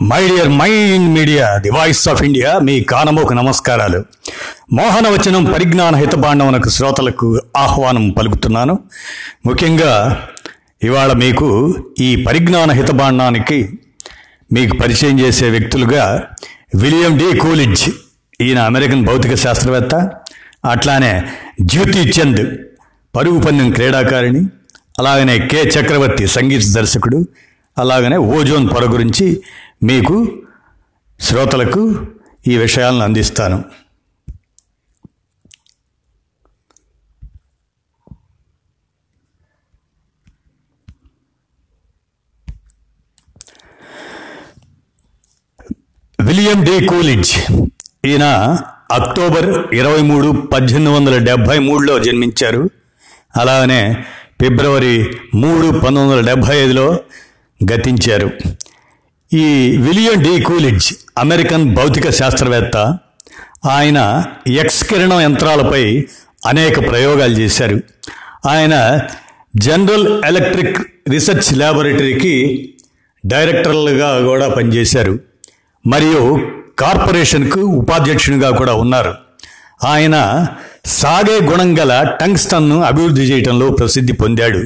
My dear mind media the voice of India మీ కానమోకు నమస్కారాలు. మోహనవచనం పరిజ్ఞాన హితబాండవనకు శ్రోతలకు ఆహ్వానం పలుకుతున్నాను. ముఖ్యంగా ఇవాళ మీకు ఈ పరిజ్ఞాన హితబాండానికి మీకు పరిచయం చేసే వ్యక్తులుగా విలియం డి కూలిడ్జ్ ఈయన అమెరికన్ భౌతిక శాస్త్రవేత్త అట్లానే జ్యోతి చంద్ పరుగు పందెం క్రీడాకారిణి అలాగనే కె చక్రవర్తి సంగీత దర్శకుడు అలాగనే ఓజోన్ పొర గురించి మీకు శ్రోతలకు ఈ విషయాలను అందిస్తాను. విలియం డే కూలిడ్జ్ ఈయన అక్టోబర్ ఇరవై మూడు పద్దెనిమిది వందల డెబ్భై మూడులో జన్మించారు. అలానే ఫిబ్రవరి మూడు పంతొమ్మిది వందల డెబ్భై ఐదులో గతించారు. ఈ విలియం డి కూలిడ్జ్ అమెరికన్ భౌతిక శాస్త్రవేత్త ఆయన ఎక్స్ కిరణం యంత్రాలపై అనేక ప్రయోగాలు చేశారు. ఆయన జనరల్ ఎలక్ట్రిక్ రీసెర్చ్ ల్యాబొరేటరీకి డైరెక్టర్లుగా కూడా పనిచేశారు. మరియు కార్పొరేషన్కు ఉపాధ్యక్షునిగా కూడా ఉన్నారు. ఆయన సాగే గుణం గల టంగ్స్టన్ను అభివృద్ధి చేయడంలో ప్రసిద్ధి పొందాడు.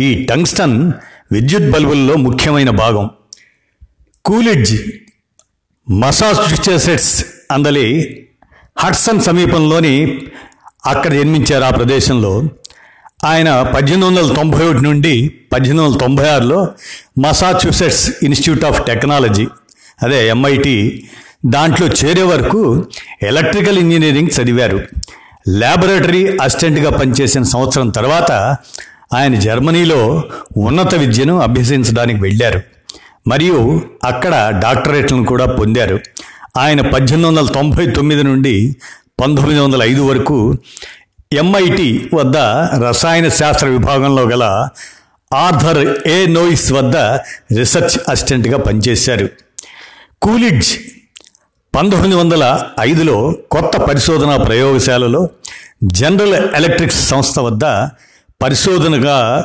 ఈ టంగ్స్టన్ విద్యుత్ బల్బుల్లో ముఖ్యమైన భాగం. కూలిడ్జ్ మసాచుసెట్స్ అందలి హడ్సన్ సమీపంలోని అక్కడ జన్మించారు ఆ ప్రదేశంలో. ఆయన పద్దెనిమిది వందల తొంభై ఒకటి నుండి పద్దెనిమిది వందల తొంభై ఆరులో మసాచ్యూసెట్స్ ఇన్స్టిట్యూట్ ఆఫ్ టెక్నాలజీ అదే ఎంఐటి దాంట్లో చేరే వరకు ఎలక్ట్రికల్ ఇంజనీరింగ్ చదివారు. ల్యాబొరేటరీ అసిస్టెంట్గా పనిచేసిన సంవత్సరం తర్వాత ఆయన జర్మనీలో ఉన్నత విద్యను అభ్యసించడానికి వెళ్ళారు. మరియు అక్కడ డాక్టరేట్లను కూడా పొందారు. ఆయన పద్దెనిమిది వందల తొంభై తొమ్మిది నుండి పంతొమ్మిది వందల ఐదు వరకు ఎంఐటి వద్ద రసాయన శాస్త్ర విభాగంలో గల ఆర్థర్ ఏ. నోయిస్ వద్ద రీసెర్చ్ అసిస్టెంట్గా పనిచేశారు. కూలిడ్జ్ పంతొమ్మిది వందల ఐదులో కొత్త పరిశోధనా ప్రయోగశాలలో జనరల్ ఎలక్ట్రిక్స్ సంస్థ వద్ద పరిశోధనగా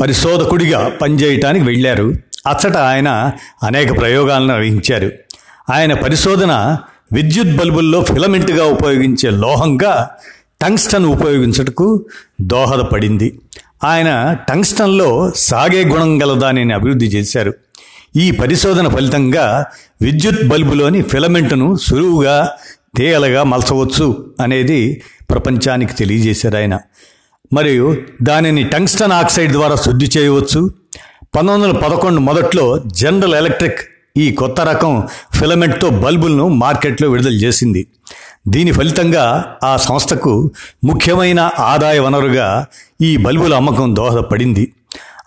పరిశోధకుడిగా పనిచేయటానికి వెళ్ళారు. అచ్చట ఆయన అనేక ప్రయోగాలను నిర్వహించారు ఆయన పరిశోధన విద్యుత్ బల్బుల్లో ఫిలమెంట్గా ఉపయోగించే లోహంగా టంగ్స్టన్ ఉపయోగించటకు దోహదపడింది. ఆయన టంగ్స్టన్లో సాగే గుణం గల దానిని అభివృద్ధి చేశారు. ఈ పరిశోధన ఫలితంగా విద్యుత్ బల్బులోని ఫిలమెంట్ను సులువుగా తేలగా మలచవచ్చు అనేది ప్రపంచానికి తెలియజేశారు ఆయన. మరియు దానిని టంగ్స్టన్ ఆక్సైడ్ ద్వారా శుద్ధి చేయవచ్చు పంతొమ్మిది వందల పదకొండు మొదట్లో జనరల్ ఎలక్ట్రిక్ ఈ కొత్త రకం ఫిలమెంట్తో బల్బులను మార్కెట్లో విడుదల చేసింది. దీని ఫలితంగా ఆ సంస్థకు ముఖ్యమైన ఆదాయ వనరుగా ఈ బల్బుల అమ్మకం దోహదపడింది.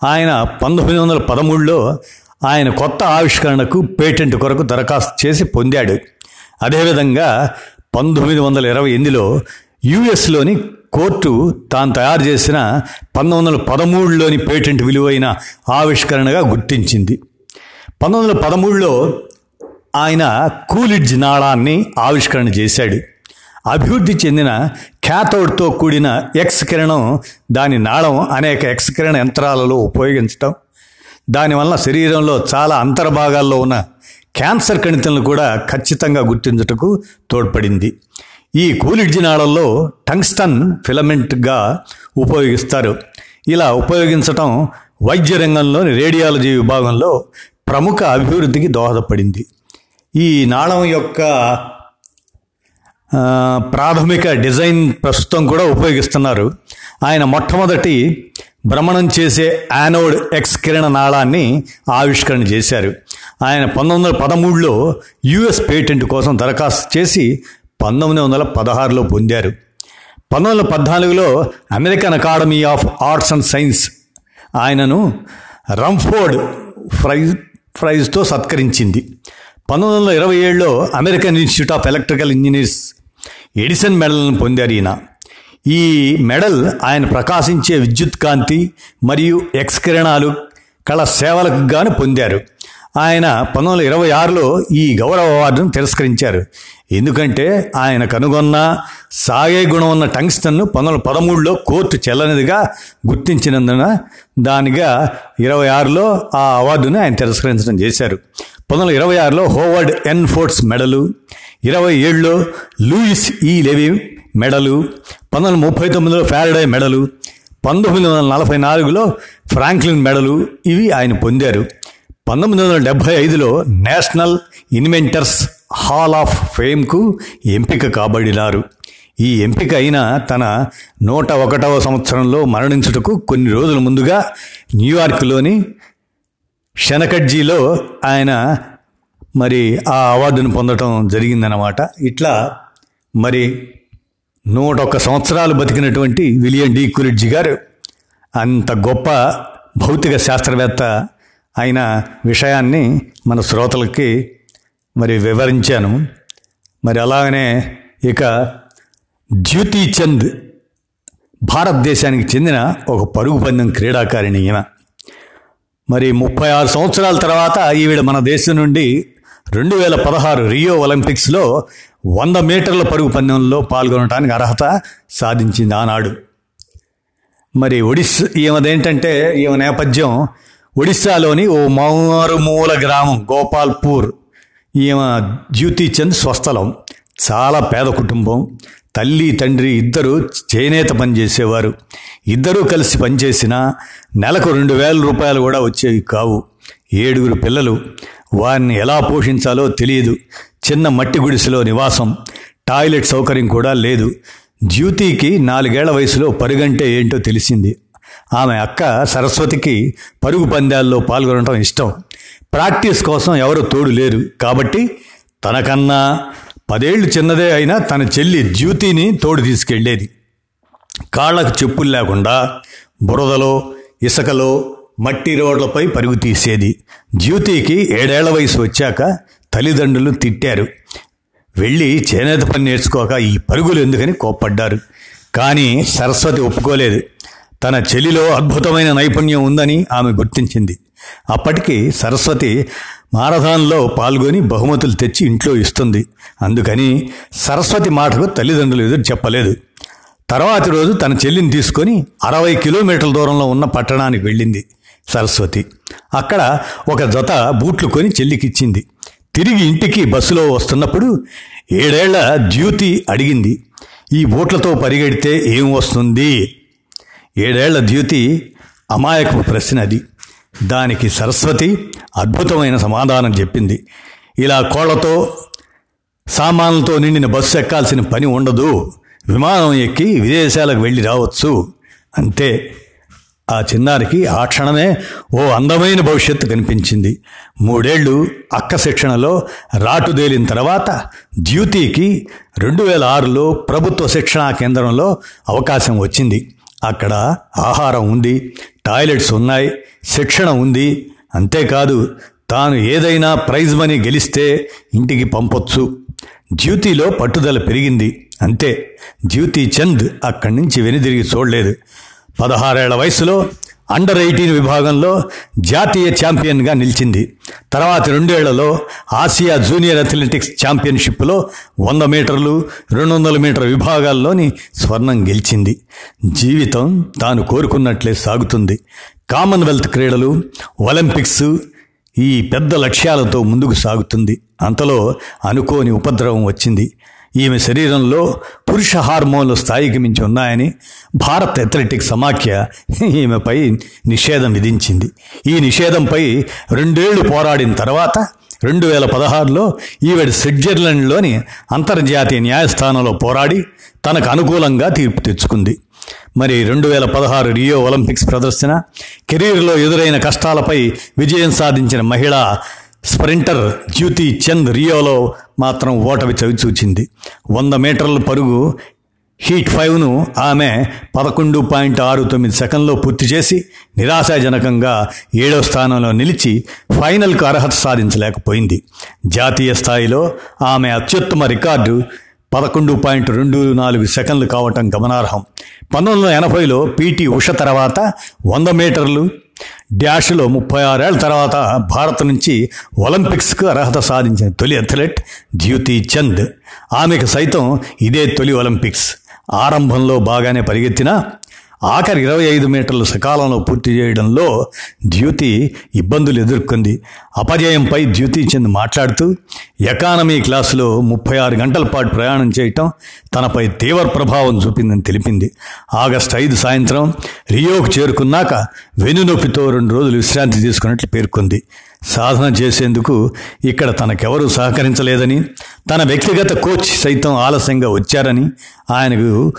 ఆయన పంతొమ్మిది వందల పదమూడులో ఆయన కొత్త ఆవిష్కరణకు పేటెంట్ కొరకు దరఖాస్తు చేసి పొందాడు. అదేవిధంగా పంతొమ్మిది వందల ఇరవై ఎనిమిదిలో యుఎస్లోని కోర్టు తాను తయారు చేసిన పంతొమ్మిది వందల పదమూడులోని పేటెంట్ విలువైన ఆవిష్కరణగా గుర్తించింది. పంతొమ్మిది వందల పదమూడులో ఆయన కూలిడ్జ్ నాళాన్ని ఆవిష్కరణ చేశాడు. అభివృద్ధి చెందిన క్యాథోడ్తో కూడిన ఎక్స్ కిరణం దాని నాళం అనేక ఎక్స్ కిరణ యంత్రాలలో ఉపయోగించటం దానివల్ల శరీరంలో చాలా అంతర్భాగాల్లో ఉన్న క్యాన్సర్ కణితలను కూడా ఖచ్చితంగా గుర్తించుటకు తోడ్పడింది. ఈ కూలిడ్జి నాళంలో టంగ్స్టన్ ఫిలమెంట్గా ఉపయోగిస్తారు. ఇలా ఉపయోగించటం వైద్య రంగంలోని రేడియాలజీ విభాగంలో ప్రముఖ అభివృద్ధికి దోహదపడింది. ఈ నాళం యొక్క ప్రాథమిక డిజైన్ ప్రస్తుతం కూడా ఉపయోగిస్తున్నారు. ఆయన మొట్టమొదటి భ్రమణం చేసే యానోడ్ ఎక్స్ కిరణ నాళాన్ని ఆవిష్కరణ చేశారు. ఆయన పంతొమ్మిది వందల పదమూడులో యుఎస్ పేటెంట్ కోసం దరఖాస్తు చేసి పంతొమ్మిది వందల పదహారులో పొందారు. పంతొమ్మిది వందల పద్నాలుగులో American Academy of Arts and Science ఆయనను రంఫోర్డ్ ప్రైజ్ ప్రైజ్తో సత్కరించింది. పంతొమ్మిది వందల ఇరవై ఏడులో American Institute of Electrical Engineers Edison మెడల్ను పొందారు ఈయన. ఈ మెడల్ ఆయన ప్రకాశించే విద్యుత్ కాంతి మరియు ఎక్స్ కిరణాలు కళ సేవలకు గాను పొందారు. ఆయన పంతొమ్మిది వందల ఇరవై ఆరులో ఈ గౌరవ అవార్డును తిరస్కరించారు. ఎందుకంటే ఆయన కనుగొన్న సాగే గుణం ఉన్న టంగ్స్టన్ను పంతొమ్మిది వందల పదమూడులో కోర్టు చెల్లనిదిగా గుర్తించినందున దానిగా ఇరవై ఆరులో ఆ అవార్డుని ఆయన తిరస్కరించడం చేశారు. పంతొమ్మిది వందల ఇరవై ఆరులో హోవర్డ్ ఎన్ ఫోర్ట్స్ మెడలు ఇరవై ఏడులో లూయిస్ ఈ లెవి మెడలు పంతొమ్మిది వందల ముప్పై తొమ్మిదిలో ఫ్యారడే మెడలు పంతొమ్మిది వందల నలభై నాలుగులో ఫ్రాంక్లిన్ మెడలు ఇవి ఆయన పొందారు. పంతొమ్మిది వందల డెబ్భై ఐదులో నేషనల్ ఇన్వెంటర్స్ హాల్ ఆఫ్ ఫేమ్కు ఎంపిక కాబడినారు. ఈ ఎంపిక అయిన తన నూట ఒకటవ సంవత్సరంలో మరణించుటకు కొన్ని రోజుల ముందుగా న్యూయార్క్లోని షనకడ్జీలో ఆయన మరి ఆ అవార్డును పొందటం జరిగిందనమాట ఇట్లా మరి నూట ఒక్క సంవత్సరాలు బతికినటువంటి విలియం డి. కురిడ్జి గారు అంత గొప్ప భౌతిక శాస్త్రవేత్త అయిన విషయాన్ని మన శ్రోతలకి మరి వివరించాను. మరి అలాగనే ఇక జ్యోతి చంద్ భారతదేశానికి చెందిన ఒక పరుగు పందెం క్రీడాకారిణి ఈయన మరి ముప్పై ఆరు సంవత్సరాల తర్వాత ఈవిడ మన దేశం నుండి రెండు వేల పదహారు రియో ఒలింపిక్స్లో వంద మీటర్ల పరుగు పందెంలో పాల్గొనడానికి అర్హత సాధించింది ఆనాడు. మరి ఒడిస్ ఈమెదేంటంటే ఈమె నేపథ్యం ఒడిస్సాలోని ఓ మారుమూల గ్రామం గోపాల్పూర్. ఈమె జ్యోతి చంద్ స్వస్థలం. చాలా పేద కుటుంబం. తల్లి తండ్రి ఇద్దరు చేనేత పనిచేసేవారు ఇద్దరూ కలిసి పనిచేసినా నెలకు రెండు వేల రూపాయలు కూడా వచ్చేవి కావు. ఏడుగురు పిల్లలు. వారిని ఎలా పోషించాలో తెలియదు. చిన్న మట్టి గుడిసెలో నివాసం. టాయిలెట్ సౌకర్యం కూడా లేదు. జ్యూతికి నాలుగేళ్ళ వయసులో పరుగంటే ఏంటో తెలిసింది. ఆమె అక్క సరస్వతికి పరుగు పందాల్లో పాల్గొనడం ఇష్టం. ప్రాక్టీస్ కోసం ఎవరు తోడు లేరు. కాబట్టి తనకన్నా పదేళ్ళు చిన్నదే అయినా తన చెల్లి జ్యూతిని తోడు తీసుకెళ్ళేది. కాళ్ళకు చెప్పులు లేకుండా బురదలో ఇసుకలో మట్టి రోడ్లపై పరుగు తీసేది. జ్యూతికి ఏడేళ్ళ వయసు వచ్చాక తల్లిదండ్రులు తిట్టారు. వెళ్ళి చేనేత పని నేర్చుకోక ఈ పరుగులు ఎందుకని కోప్పడ్డారు. కానీ సరస్వతి ఒప్పుకోలేదు. తన చెల్లిలో అద్భుతమైన నైపుణ్యం ఉందని ఆమె గుర్తించింది. అప్పటికి సరస్వతి మారథాన్లో పాల్గొని బహుమతులు తెచ్చి ఇంట్లో ఇస్తుంది. అందుకని సరస్వతి మాటకు తల్లిదండ్రులు ఎదురు చెప్పలేదు. తర్వాతి రోజు తన చెల్లిని తీసుకొని అరవై కిలోమీటర్ల దూరంలో ఉన్న పట్టణానికి వెళ్ళింది సరస్వతి. అక్కడ ఒక జత బూట్లు కొని చెల్లికిచ్చింది. తిరిగి ఇంటికి బస్సులో వస్తున్నప్పుడు ఏడేళ్ళ జ్యూతి అడిగింది. ఈ బూట్లతో పరిగెడితే ఏం వస్తుంది? ఏడేళ్ళ ద్యూతి అమాయకపు ప్రశ్న అది. దానికి సరస్వతి అద్భుతమైన సమాధానం చెప్పింది. ఇలా కోళ్ళతో సామాన్లతో నిండిన బస్సు ఎక్కాల్సిన పని ఉండదు. విమానం ఎక్కి విదేశాలకు వెళ్ళి రావచ్చు. అంతే. ఆ చిన్నారికి ఆ క్షణమే ఓ అందమైన భవిష్యత్తు కనిపించింది. మూడేళ్ళు అక్క శిక్షణలో రాటుదేలిన తర్వాత ద్యూతికి రెండు వేల ఆరులో ప్రభుత్వ శిక్షణా కేంద్రంలో అవకాశం వచ్చింది. అక్కడ ఆహారం ఉంది టాయిలెట్స్ ఉన్నాయి శిక్షణ ఉంది. అంతేకాదు తాను ఏదైనా ప్రైజ్ మనీ గెలిస్తే ఇంటికి పంపొచ్చు. జ్యూతిలో పట్టుదల పెరిగింది అంతే. జ్యూతి చంద్ అక్కడి నుంచి వెనుదిరిగి చూడలేదు. పదహారేళ్ళ వయసులో అండర్ ఎయిటీన్ విభాగంలో జాతీయ ఛాంపియన్గా నిలిచింది. తర్వాత రెండేళ్ళలో ఆసియా జూనియర్ అథ్లెటిక్స్ ఛాంపియన్షిప్లో వంద మీటర్లు రెండు వందల మీటర్ విభాగాల్లోని స్వర్ణం గెలిచింది. జీవితం తాను కోరుకున్నట్లే సాగుతుంది. కామన్వెల్త్ క్రీడలు ఒలింపిక్స్ ఈ పెద్ద లక్ష్యాలతో ముందుకు సాగుతుంది. అంతలో అనుకోని ఉపద్రవం వచ్చింది. ఈమె శరీరంలో పురుష హార్మోన్లు స్థాయికి మించి ఉన్నాయని భారత్ అథ్లెటిక్ సమాఖ్య ఈమెపై నిషేధం విధించింది. ఈ నిషేధంపై రెండేళ్ళు పోరాడిన తర్వాత రెండు వేల పదహారులో ఈవిడ స్విట్జర్లాండ్లోని అంతర్జాతీయ న్యాయస్థానంలో పోరాడి తనకు అనుకూలంగా తీర్పు తెచ్చుకుంది. మరి రెండు వేల పదహారు రియో ఒలింపిక్స్ ప్రదర్శన కెరీర్లో ఎదురైన కష్టాలపై విజయం సాధించిన మహిళ స్ప్రింటర్ జ్యూతి చంద్ రియోలో మాత్రం ఓటమి చవిచూచింది వంద మీటర్ల పరుగు హీట్ ఫైవ్ను ఆమె పదకొండు పాయింట్ ఆరు తొమ్మిది సెకండ్లో పూర్తి చేసి నిరాశాజనకంగా ఏడో స్థానంలో నిలిచి ఫైనల్కు అర్హత సాధించలేకపోయింది. జాతీయ స్థాయిలో ఆమె అత్యుత్తమ రికార్డు పదకొండు పాయింట్ రెండు నాలుగు సెకండ్లు కావటం గమనార్హం. పంతొమ్మిది వందల ఎనభైలో పీటీ ఉష తర్వాత వంద మీటర్లు డ్యాష్లో ముప్పై ఆరేళ్ళ తర్వాత భారత్ నుంచి ఒలింపిక్స్కు అర్హత సాధించిన తొలి అథ్లెట్ జ్యూతి చంద్. ఆమెకు సైతం ఇదే తొలి ఒలింపిక్స్. ఆరంభంలో బాగానే పరిగెత్తినా ఆఖరి ఇరవై ఐదు మీటర్లు సకాలంలో పూర్తి చేయడంలో ద్యుతి ఇబ్బందులు ఎదుర్కొంది. అపజయంపై ద్యుతి చెంది మాట్లాడుతూ ఎకానమీ క్లాసులో ముప్పై ఆరు గంటల పాటు ప్రయాణం చేయటం తనపై తీవ్ర ప్రభావం చూపిందని తెలిపింది. ఆగస్టు ఐదు సాయంత్రం రియోకు చేరుకున్నాక వెనునొప్పితో రెండు రోజులు విశ్రాంతి తీసుకున్నట్లు పేర్కొంది. సాధన చేసేందుకు ఇక్కడ తనకెవరూ సహకరించలేదని తన వ్యక్తిగత కోచ్ సైతం ఆలస్యంగా వచ్చారని ఆయనకు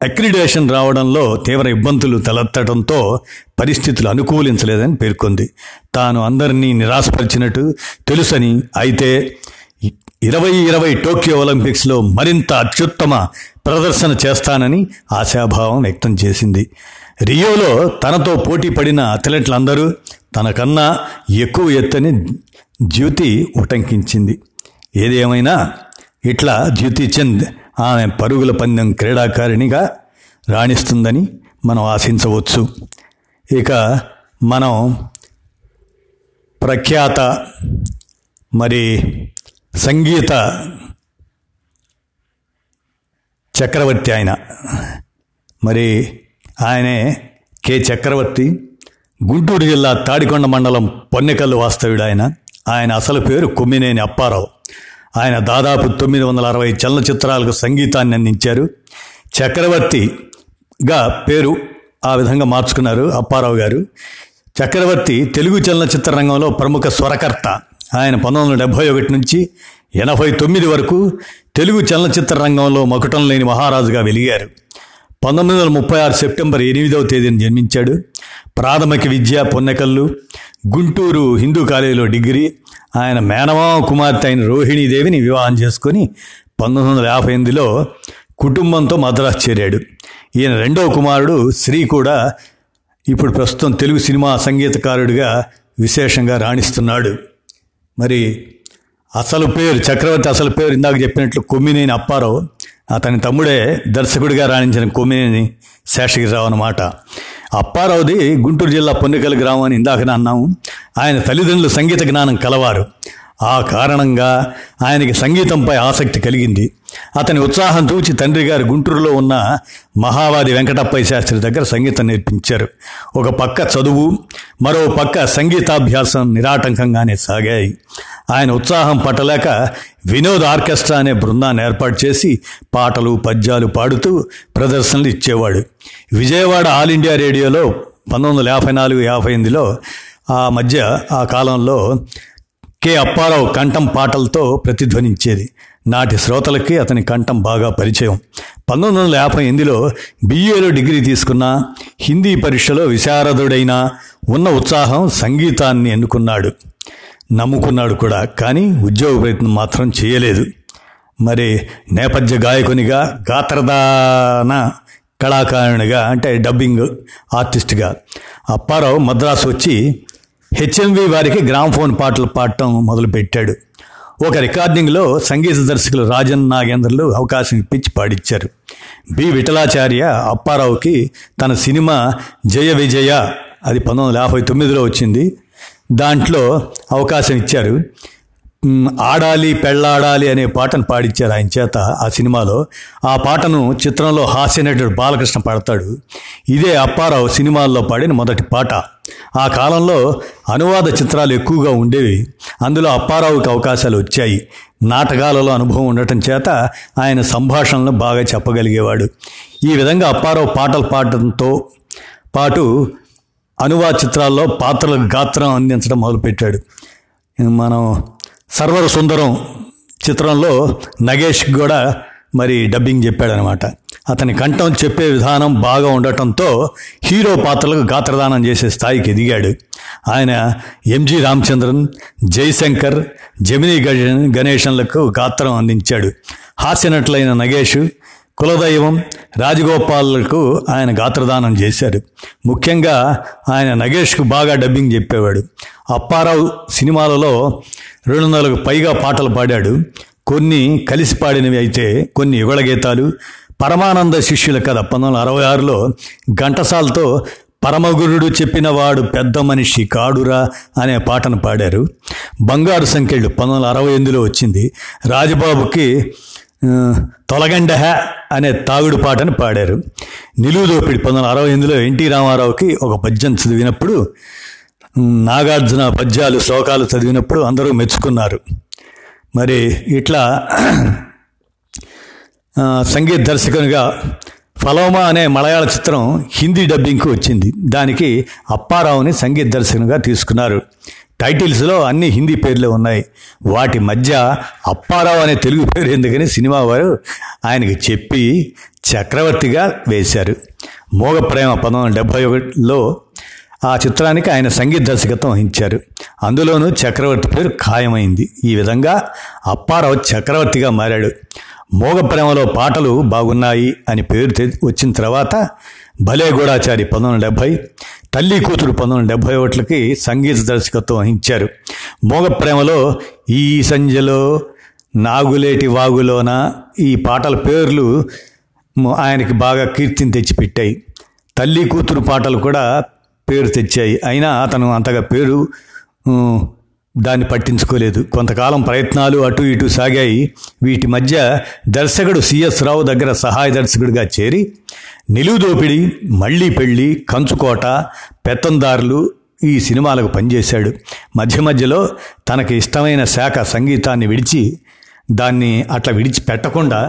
అక్రిడేషన్ రావడంలో తీవ్ర ఇబ్బందులు తలెత్తడంతో పరిస్థితులు అనుకూలించలేదని పేర్కొంది. తాను అందరినీ నిరాశపరిచినట్టు తెలుసని అయితే ఇరవై ఇరవై టోక్యో ఒలింపిక్స్లో మరింత అత్యుత్తమ ప్రదర్శన చేస్తానని ఆశాభావం వ్యక్తం చేసింది. రియోలో తనతో పోటీ పడిన అథ్లెట్లందరూ తనకన్నా ఎక్కువ ఎత్తని జ్యోతి ఉటంకించింది. ఏదేమైనా ఇట్లా జ్యోతి చంద్ ఆమె పరుగుల పందెం క్రీడాకారిణిగా రాణిస్తుందని మనం ఆశించవచ్చు. ఇక మనం ప్రఖ్యాత మరి సంగీత చక్రవర్తి ఆయన. మరి ఆయనే కె. చక్రవర్తి గుంటూరు జిల్లా తాడికొండ మండలం పొన్నెకల్లు వాస్తవ్యుడు ఆయన. ఆయన అసలు పేరు కొమ్మినేని అప్పారావు. ఆయన దాదాపు తొమ్మిది వందల అరవై చలనచిత్రాలకు సంగీతాన్ని అందించారు. చక్రవర్తిగా పేరు ఆ విధంగా మార్చుకున్నారు అప్పారావు గారు. చక్రవర్తి తెలుగు చలనచిత్ర రంగంలో ప్రముఖ స్వరకర్త. ఆయన పంతొమ్మిది వందల డెబ్భై ఒకటి నుంచి ఎనభై తొమ్మిది వరకు తెలుగు చలనచిత్ర రంగంలో మకుటం లేని మహారాజుగా వెలిగారు. పంతొమ్మిది వందల ముప్పై ఆరు సెప్టెంబర్ ఎనిమిదవ తేదీన జన్మించాడు. ప్రాథమిక విద్య పొన్నెకల్లు గుంటూరు హిందూ కాలేజీలో డిగ్రీ ఆయన మేనమావ కుమార్తె అయిన రోహిణీదేవిని వివాహం చేసుకొని పంతొమ్మిది వందల యాభై ఎనిమిదిలో కుటుంబంతో మద్రాసు చేరాడు. ఈయన రెండవ కుమారుడు శ్రీ కూడా ఇప్పుడు ప్రస్తుతం తెలుగు సినిమా సంగీతకారుడిగా విశేషంగా రాణిస్తున్నాడు. మరి అసలు పేరు చక్రవర్తి అసలు పేరు ఇందాక చెప్పినట్లు కొమ్మినేని అప్పారావు అతని తమ్ముడే దర్శకుడిగా రాణించిన కొమ్మినేని శేషగిరిరావు అన్నమాట. అప్పారావుది గుంటూరు జిల్లా పొన్నికల గ్రామం అని ఇందాకనే అన్నాము. ఆయన తల్లిదండ్రులు సంగీత జ్ఞానం కలవారు. ఆ కారణంగా ఆయనకి సంగీతంపై ఆసక్తి కలిగింది. అతని ఉత్సాహం చూచి తండ్రి గారు గుంటూరులో ఉన్న మహావాది వెంకటప్పయ్య శాస్త్రి దగ్గర సంగీతం నేర్పించారు. ఒక పక్క చదువు మరో పక్క సంగీతాభ్యాసం నిరాటంకంగానే సాగాయి. ఆయన ఉత్సాహం పట్టలేక వినోద్ ఆర్కెస్ట్రా అనే బృందాన్ని ఏర్పాటు చేసి పాటలు పద్యాలు పాడుతూ ప్రదర్శనలు ఇచ్చేవాడు. విజయవాడ ఆల్ ఇండియా రేడియోలో పంతొమ్మిది వందల యాభై నాలుగు యాభై ఎనిమిదిలో ఆ మధ్య ఆ కాలంలో కె అప్పారావు కంఠం పాటలతో ప్రతిధ్వనించేది. నాటి శ్రోతలకి అతని కంఠం బాగా పరిచయం. పంతొమ్మిది వందల యాభై ఎనిమిదిలో బిఏలో డిగ్రీ తీసుకున్న హిందీ పరీక్షలో విశారదుడైన ఉన్న ఉత్సాహం సంగీతాన్ని ఎన్నుకున్నాడు. నమ్ముకున్నాడు కూడా కానీ ఉద్యోగ ప్రయత్నం మాత్రం చేయలేదు. మరి నేపథ్య గాయకునిగా గాత్రదాన కళాకారునిగా అంటే డబ్బింగ్ ఆర్టిస్ట్గా అప్పారావు మద్రాసు వచ్చి హెచ్ఎంవి వారికి గ్రామ్ఫోన్ పాటలు పాడటం మొదలుపెట్టాడు. ఒక రికార్డింగ్లో సంగీత దర్శకులు రాజన్ నాగేంద్రలు అవకాశం ఇప్పించి పాడిచ్చారు. బి. విఠలాచార్య అప్పారావుకి తన సినిమా జయ విజయ అది పంతొమ్మిది వందల యాభై తొమ్మిదిలో వచ్చింది. దాంట్లో అవకాశం ఇచ్చారు. ఆడాలి పెళ్ళాడాలి అనే పాటను పాడిచ్చారు ఆయన చేత ఆ సినిమాలో. ఆ పాటను చిత్రంలో హాస్య నటుడు బాలకృష్ణ పాడతాడు. ఇదే అప్పారావు సినిమాల్లో పాడిన మొదటి పాట. ఆ కాలంలో అనువాద చిత్రాలు ఎక్కువగా ఉండేవి. అందులో అప్పారావుకి అవకాశాలు వచ్చాయి. నాటకాలలో అనుభవం ఉండటం చేత ఆయన సంభాషణలు బాగా చెప్పగలిగేవాడు. ఈ విధంగా అప్పారావు పాటలు పాడటంతో పాటు అనువాద చిత్రాల్లో పాత్రలకు గాత్రం అందించడం మొదలుపెట్టాడు. మనం సర్వర సుందరం చిత్రంలో నగేష్ కూడా మరి డబ్బింగ్ చెప్పాడనమాట. అతని కంఠం చెప్పే విధానం బాగా ఉండటంతో హీరో పాత్రలకు గాత్రదానం చేసే స్థాయికి ఎదిగాడు. ఆయన ఎంజి రామచంద్రన్ జయశంకర్ జమినీ గణ- గణేశన్లకు గాత్రం అందించాడు. హాస్యనటులైన నగేష్ కులదైవం రాజగోపాల్కు ఆయన గాత్రదానం చేశారు ముఖ్యంగా ఆయన నగేష్కు బాగా డబ్బింగ్ చెప్పేవాడు. అప్పారావు సినిమాలలో రెండు వందలకు పైగా పాటలు పాడాడు. కొన్ని కలిసి పాడినవి అయితే కొన్ని యుగళ గీతాలు. పరమానంద శిష్యుల కథ పంతొమ్మిది వందల అరవై ఆరులో ఘంటసాలతో పరమగురుడు చెప్పినవాడు పెద్ద మనిషి కాడురా అనే పాటను పాడారు. బంగారు సంఖ్యలు పంతొమ్మిది వందల అరవై ఎనిమిదిలో వచ్చింది. రాజబాబుకి తొలగండహ అనే తాగుడు పాటను పాడారు. నిలువుదోపిడి పంతొమ్మిది వందల అరవై ఎనిమిదిలో ఎన్టీ రామారావుకి ఒక పద్యం చదివినప్పుడు నాగార్జున పద్యాలు శ్లోకాలు చదివినప్పుడు అందరూ మెచ్చుకున్నారు. మరి ఇట్లా సంగీత దర్శకునిగా ఫలోమా అనే మలయాళ చిత్రం హిందీ డబ్బింగ్కి వచ్చింది. దానికి అప్పారావుని సంగీత దర్శకునిగా తీసుకున్నారు. టైటిల్స్లో అన్ని హిందీ పేర్లు ఉన్నాయి. వాటి మధ్య అప్పారావు అనే తెలుగు పేరు ఎందుకని సినిమా వారు ఆయనకి చెప్పి చక్రవర్తిగా వేశారు. మోగ ప్రేమ పంతొమ్మిది వందల డెబ్భై ఒకటిలో ఆ చిత్రానికి ఆయన సంగీత దర్శకత్వం వహించారు. అందులోనూ చక్రవర్తి పేరు ఖాయమైంది. ఈ విధంగా అప్పారావు చక్రవర్తిగా మారాడు. మోగ ప్రేమలో పాటలు బాగున్నాయి అని పేరు తె- వచ్చిన తర్వాత భలే గూఢాచారి పంతొమ్మిది డెబ్భై తల్లి కూతురు పంతొమ్మిది డెబ్భై ఒకటికి సంగీత దర్శకత్వం వహించారు. మోగ ప్రేమలో ఈ సంజలో నాగులేటి వాగులోన ఈ పాటల పేర్లు ఆయనకి బాగా కీర్తిని తెచ్చిపెట్టాయి. తల్లి కూతురు పాటలు కూడా పేరు తెచ్చాయి. అయినా అతను అంతగా పేరు దాన్ని పట్టించుకోలేదు. కొంతకాలం ప్రయత్నాలు అటు ఇటు సాగాయి. వీటి మధ్య దర్శకుడు సిఎస్ రావు దగ్గర సహాయ దర్శకుడిగా చేరి నిలువు దోపిడి మళ్ళీ పెళ్ళి కంచుకోట పెత్తందారులు ఈ సినిమాలకు పనిచేశాడు. మధ్య మధ్యలో తనకి ఇష్టమైన శాఖ సంగీతాన్ని విడిచి దాన్ని అట్లా విడిచిపెట్టకుండా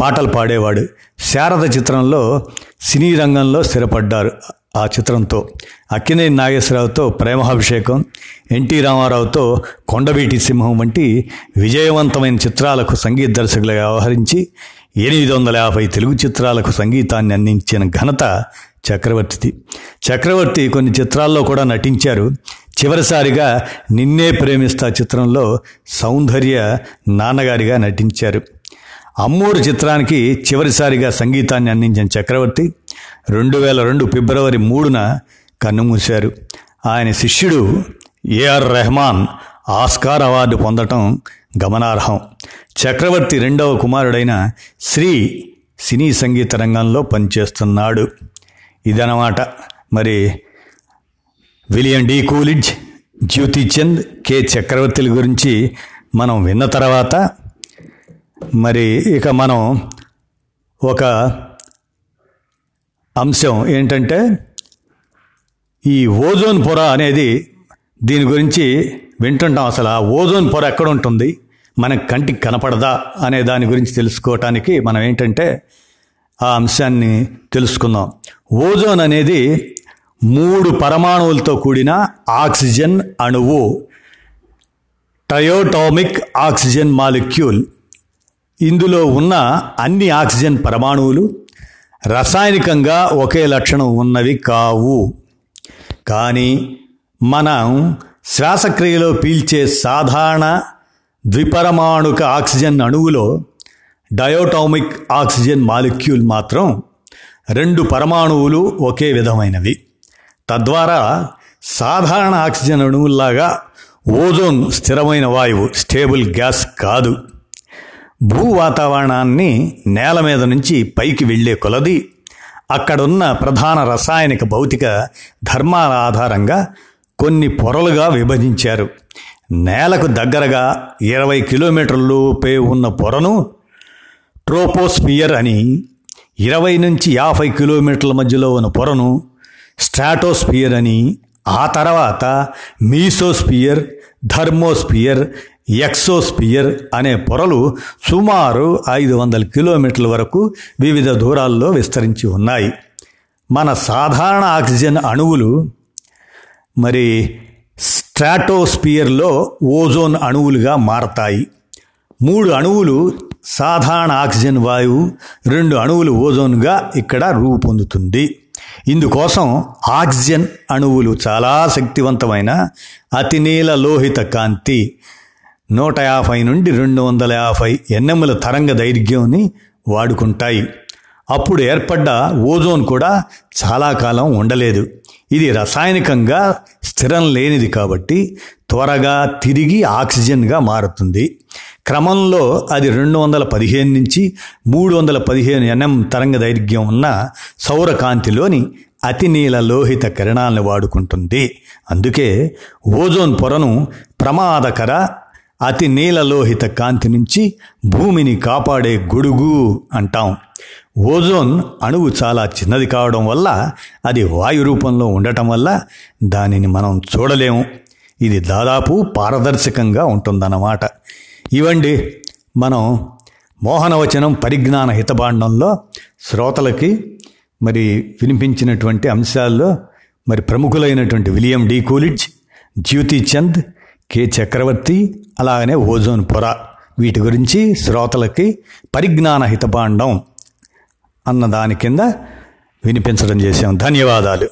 పాటలు పాడేవాడు. శారద చిత్రంలో సినీ రంగంలో స్థిరపడ్డారు. ఆ చిత్రంతో. అక్కినేని నాగేశ్వరరావుతో ప్రేమాభిషేకం ఎన్టీ రామారావుతో కొండవీటి సింహం వంటి విజయవంతమైన చిత్రాలకు సంగీత దర్శకులుగా వ్యవహరించి ఎనిమిది వందల యాభై తెలుగు చిత్రాలకు సంగీతాన్ని అందించిన ఘనత చక్రవర్తిది. చక్రవర్తి కొన్ని చిత్రాల్లో కూడా నటించారు. చివరిసారిగా నిన్నే ప్రేమిస్తా చిత్రంలో సౌందర్య నాన్నగారిగా నటించారు. అమ్మూరు చిత్రానికి చివరిసారిగా సంగీతాన్ని అందించిన చక్రవర్తి రెండు వేల రెండు ఫిబ్రవరి మూడున కన్నుమూశారు. ఆయన శిష్యుడు ఏఆర్ రెహమాన్ ఆస్కార్ అవార్డు పొందటం గమనార్హం. చక్రవర్తి రెండవ కుమారుడైన శ్రీ సినీ సంగీత రంగంలో పనిచేస్తున్నాడు. ఇదనమాట మరి William D. Coolidge Jyoti Chand K. చక్రవర్తుల గురించి మనం విన్న తర్వాత మరి ఇక మనం ఒక అంశం ఏంటంటే ఈ ఓజోన్ పొర అనేది దీని గురించి వింటుంటాం అసలు. ఆ ఓజోన్ పొర ఎక్కడ ఉంటుంది మన కంటికి కనపడదా? అనే దాని గురించి తెలుసుకోవటానికి మనం ఏంటంటే ఆ అంశాన్ని తెలుసుకుందాం. ఓజోన్ అనేది మూడు పరమాణువులతో కూడిన ఆక్సిజన్ అణువు. Triatomic oxygen molecule. ఇందులో ఉన్న అన్ని ఆక్సిజన్ పరమాణువులు రసాయనికంగా ఒకే లక్షణం ఉన్నవి కావు. కానీ మనం శ్వాసక్రియలో పీల్చే సాధారణ ద్విపరమాణుక ఆక్సిజన్ అణువులో డయోటామిక్ ఆక్సిజన్ మాలిక్యూల్ మాత్రం రెండు పరమాణువులు ఒకే విధమైనవి. తద్వారా సాధారణ ఆక్సిజన్ అణువుల్లాగా ఓజోన్ స్థిరమైన వాయువు స్టేబుల్ గ్యాస్ కాదు. భూ వాతావరణాన్ని నేల మీద నుంచి పైకి వెళ్ళే కొలది అక్కడున్న ప్రధాన రసాయనిక భౌతిక ధర్మాల ఆధారంగా కొన్ని పొరలుగా విభజించారు. నేలకు దగ్గరగా ఇరవై కిలోమీటర్లలోపే ఉన్న పొరను ట్రోపోస్పియర్ అని ఇరవై నుంచి యాభై కిలోమీటర్ల మధ్యలో ఉన్న పొరను స్ట్రాటోస్ఫియర్ అని ఆ తర్వాత మీసోస్ఫియర్ థర్మోస్పియర్ ఎక్సోస్పియర్ అనే పొరలు సుమారు ఐదు వందల కిలోమీటర్ల వరకు వివిధ దూరాల్లో విస్తరించి ఉన్నాయి. మన సాధారణ ఆక్సిజన్ అణువులు మరి స్ట్రాటోస్పియర్లో ఓజోన్ అణువులుగా మారతాయి. మూడు అణువులు సాధారణ ఆక్సిజన్ వాయువు రెండు అణువులు ఓజోన్గా ఇక్కడ రూపొందుతుంది. ఇందుకోసం ఆక్సిజన్ అణువులు చాలా శక్తివంతమైన అతినీల లోహిత కాంతి నూట యాభై నుండి రెండు వందల యాభై ఎన్ఎంల తరంగ దైర్ఘ్యంని వాడుకుంటాయి. అప్పుడు ఏర్పడ్డ ఓజోన్ కూడా చాలా కాలం ఉండలేదు. ఇది రసాయనికంగా స్థిరం లేనిది కాబట్టి త్వరగా తిరిగి ఆక్సిజన్గా మారుతుంది. క్రమంలో అది రెండు వందల పదిహేను నుంచి మూడు వందల పదిహేను ఎన్ఎం తరంగ దైర్ఘ్యం ఉన్న సౌరకాంతిలోని అతినీల లోహిత కిరణాలను వాడుకుంటుంది. అందుకే ఓజోన్ పొరను ప్రమాదకర అతి నీలలోహిత కాంతి నుంచి భూమిని కాపాడే గొడుగు అంటాం. ఓజోన్ అణువు చాలా చిన్నది కావడం వల్ల అది వాయు రూపంలో ఉండటం వల్ల దానిని మనం చూడలేము. ఇది దాదాపు పారదర్శకంగా ఉంటుందన్నమాట. ఇవండి మనం మోహనవచనం పరిజ్ఞాన హితబాండంలో శ్రోతలకి మరి వినిపించినటువంటి అంశాల్లో మరి ప్రముఖులైనటువంటి William D. Coolidge Jyoti Chand K Chakravarti అలాగనే ఓజోన్ పొర. వీటి గురించి శ్రోతలకి పరిజ్ఞాన హితబాండం అన్న దాని కింద వినిపించడం చేశాం. ధన్యవాదాలు.